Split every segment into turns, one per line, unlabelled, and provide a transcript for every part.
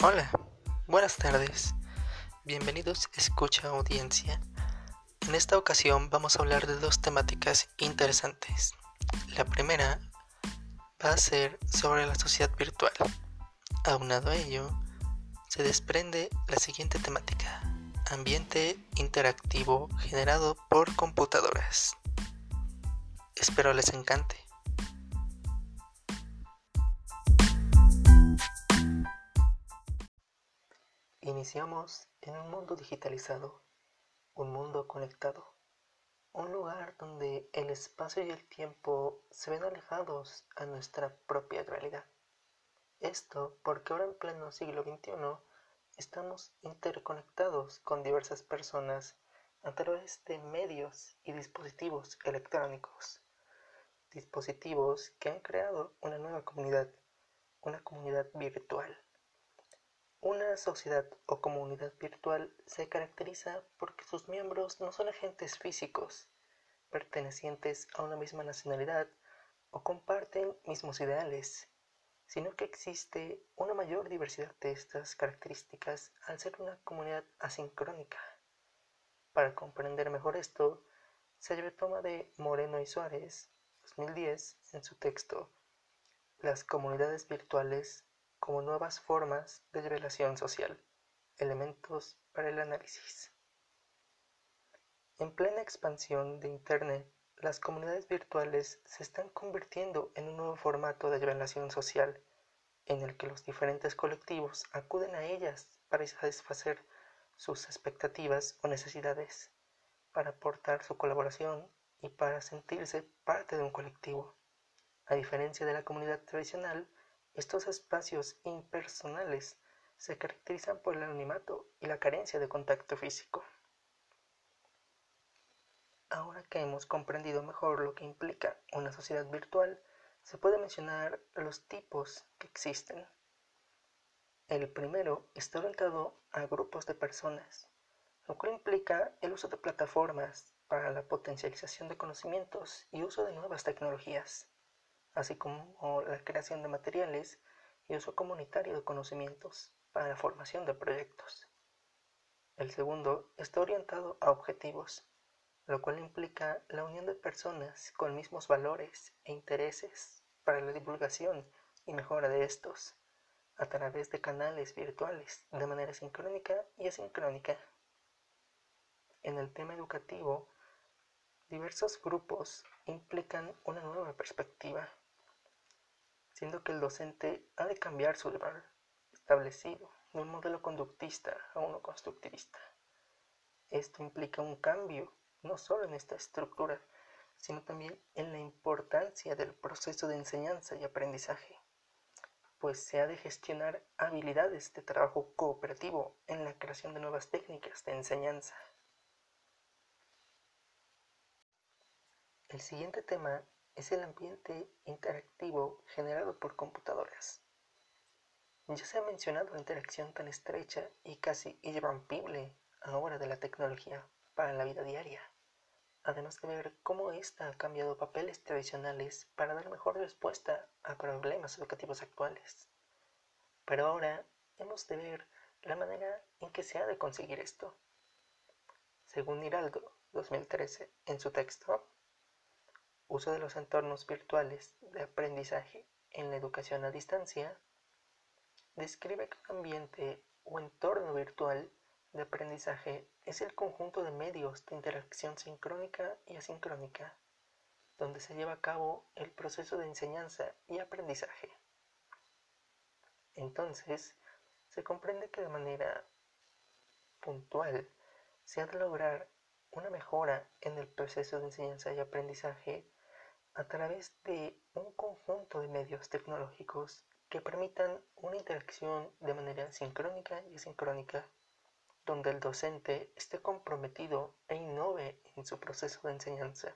Hola, buenas tardes. Bienvenidos Escucha Audiencia. En esta ocasión vamos a hablar de dos temáticas interesantes. La primera va a ser sobre la sociedad virtual. Aunado a ello, se desprende la siguiente temática. Ambiente interactivo generado por computadoras. Espero les encante. Iniciamos en un mundo digitalizado, un mundo conectado, un lugar donde el espacio y el tiempo se ven alejados a nuestra propia realidad. Esto porque ahora en pleno siglo XXI estamos interconectados con diversas personas a través de medios y dispositivos electrónicos. Dispositivos que han creado una nueva comunidad, una comunidad virtual una sociedad o comunidad virtual se caracteriza porque sus miembros no son agentes físicos, pertenecientes a una misma nacionalidad o comparten mismos ideales, sino que existe una mayor diversidad de estas características al ser una comunidad asincrónica. Para comprender mejor esto, se retoma de Moreno y Suárez, 2010, en su texto Las comunidades virtuales como nuevas formas de relación social, elementos para el análisis. En plena expansión de Internet, las comunidades virtuales se están convirtiendo en un nuevo formato de relación social, en el que los diferentes colectivos acuden a ellas para satisfacer sus expectativas o necesidades, para aportar su colaboración y para sentirse parte de un colectivo. A diferencia de la comunidad tradicional, estos espacios impersonales se caracterizan por el anonimato y la carencia de contacto físico. Ahora que hemos comprendido mejor lo que implica una sociedad virtual, se puede mencionar los tipos que existen. El primero está orientado a grupos de personas, lo cual implica el uso de plataformas para la potencialización de conocimientos y uso de nuevas tecnologías así como la creación de materiales y uso comunitario de conocimientos para la formación de proyectos. El segundo está orientado a objetivos, lo cual implica la unión de personas con mismos valores e intereses para la divulgación y mejora de estos, a través de canales virtuales de manera sincrónica y asincrónica. En el tema educativo, diversos grupos implican una nueva perspectiva siendo que el docente ha de cambiar su deber establecido de un modelo conductista a uno constructivista. Esto implica un cambio no solo en esta estructura, sino también en la importancia del proceso de enseñanza y aprendizaje, pues se ha de gestionar habilidades de trabajo cooperativo en la creación de nuevas técnicas de enseñanza. El siguiente tema es el ambiente interactivo generado por computadoras. Ya se ha mencionado la interacción tan estrecha y casi irrompible ahora de la tecnología para la vida diaria, además de ver cómo ésta ha cambiado papeles tradicionales para dar mejor respuesta a problemas educativos actuales. Pero ahora hemos de ver la manera en que se ha de conseguir esto. Según Hiraldo, 2013, en su texto, uso de los entornos virtuales de aprendizaje en la educación a distancia, describe que un ambiente o entorno virtual de aprendizaje es el conjunto de medios de interacción sincrónica y asincrónica, donde se lleva a cabo el proceso de enseñanza y aprendizaje. Entonces, se comprende que de manera puntual se ha de lograr una mejora en el proceso de enseñanza y aprendizaje a través de un conjunto de medios tecnológicos que permitan una interacción de manera sincrónica y asincrónica, donde el docente esté comprometido e innove en su proceso de enseñanza.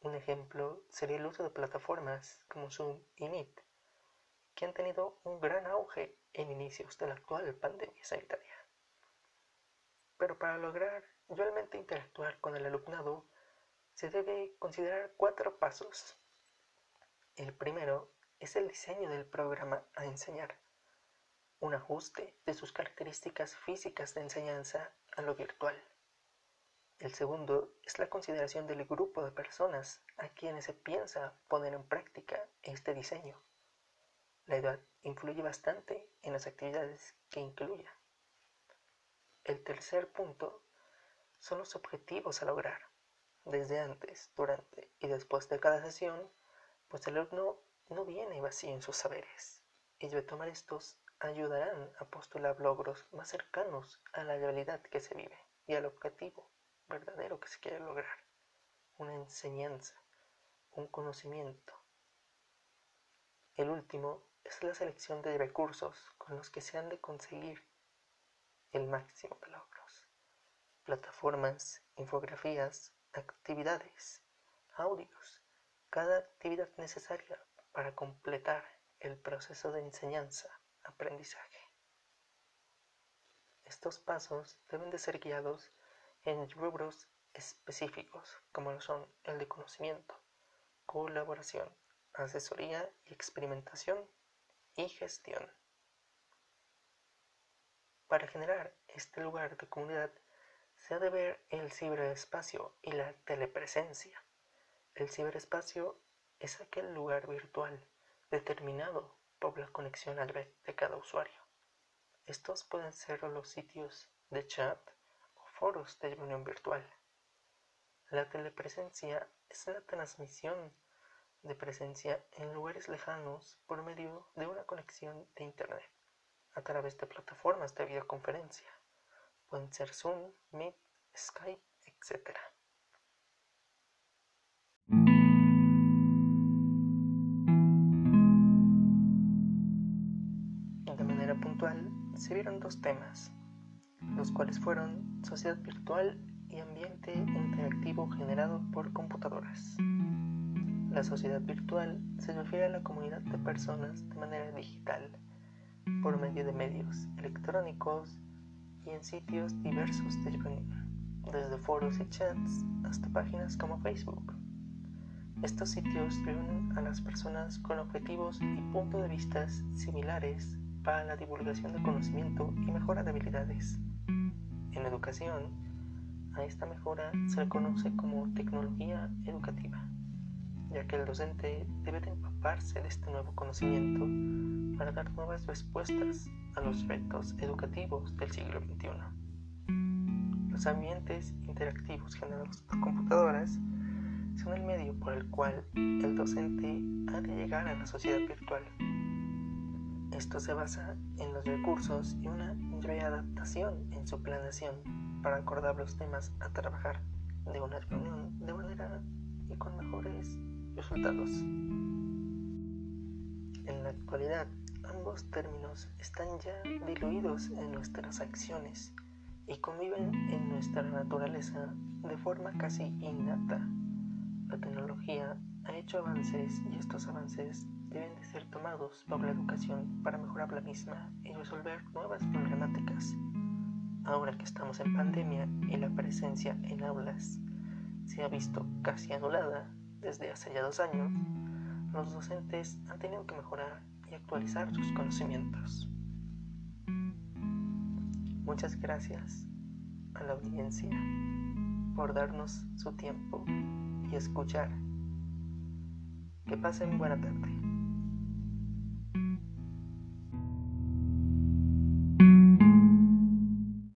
Un ejemplo sería el uso de plataformas como Zoom y Meet, que han tenido un gran auge en inicios de la actual pandemia sanitaria. Pero para lograr realmente interactuar con el alumnado, se debe considerar cuatro pasos. El primero es el diseño del programa a enseñar. un ajuste de sus características físicas de enseñanza a lo virtual. El segundo es la consideración del grupo de personas a quienes se piensa poner en práctica este diseño. La edad influye bastante en las actividades que incluya. El tercer punto son los objetivos a lograr. Desde antes, durante y después de cada sesión, pues el alumno no viene vacío en sus saberes. Y de tomar estos ayudarán a postular logros más cercanos a la realidad que se vive y al objetivo verdadero que se quiere lograr. Una enseñanza, un conocimiento. El último es la selección de recursos con los que se han de conseguir el máximo de logros. Plataformas, infografías, actividades, audios, cada actividad necesaria para completar el proceso de enseñanza-aprendizaje. Estos pasos deben de ser guiados en rubros específicos como lo son el de conocimiento, colaboración, asesoría y experimentación y gestión. Para generar este lugar de comunidad se ha de ver el ciberespacio y la telepresencia. El ciberespacio es aquel lugar virtual determinado por la conexión a red de cada usuario. Estos pueden ser los sitios de chat o foros de reunión virtual. La telepresencia es la transmisión de presencia en lugares lejanos por medio de una conexión de Internet a través de plataformas de videoconferencia. Ser Zoom, Meet, Skype, etc. De manera puntual, se vieron dos temas, los cuales fueron sociedad virtual y ambiente interactivo generado por computadoras. La sociedad virtual se refiere a la comunidad de personas de manera digital, por medio de medios electrónicos y en sitios diversos de desde foros y chats hasta páginas como Facebook. Estos sitios reúnen a las personas con objetivos y puntos de vista similares para la divulgación de conocimiento y mejora de habilidades. En educación, a esta mejora se le conoce como tecnología educativa ya que el docente debe de empaparse de este nuevo conocimiento para dar nuevas respuestas a los retos educativos del siglo XXI. Los ambientes interactivos generados por computadoras son el medio por el cual el docente ha de llegar a la sociedad virtual. Esto se basa en los recursos y una readaptación en su planeación para acordar los temas a trabajar de una reunión de manera y con mejores resultados. En la actualidad, ambos términos están ya diluidos en nuestras acciones y conviven en nuestra naturaleza de forma casi innata. La tecnología ha hecho avances y estos avances deben de ser tomados por la educación para mejorar la misma y resolver nuevas problemáticas. Ahora que estamos en pandemia y la presencia en aulas se ha visto casi anulada, desde hace ya dos años, los docentes han tenido que mejorar y actualizar sus conocimientos. Muchas gracias a la audiencia por darnos su tiempo y escuchar. Que pasen buena tarde.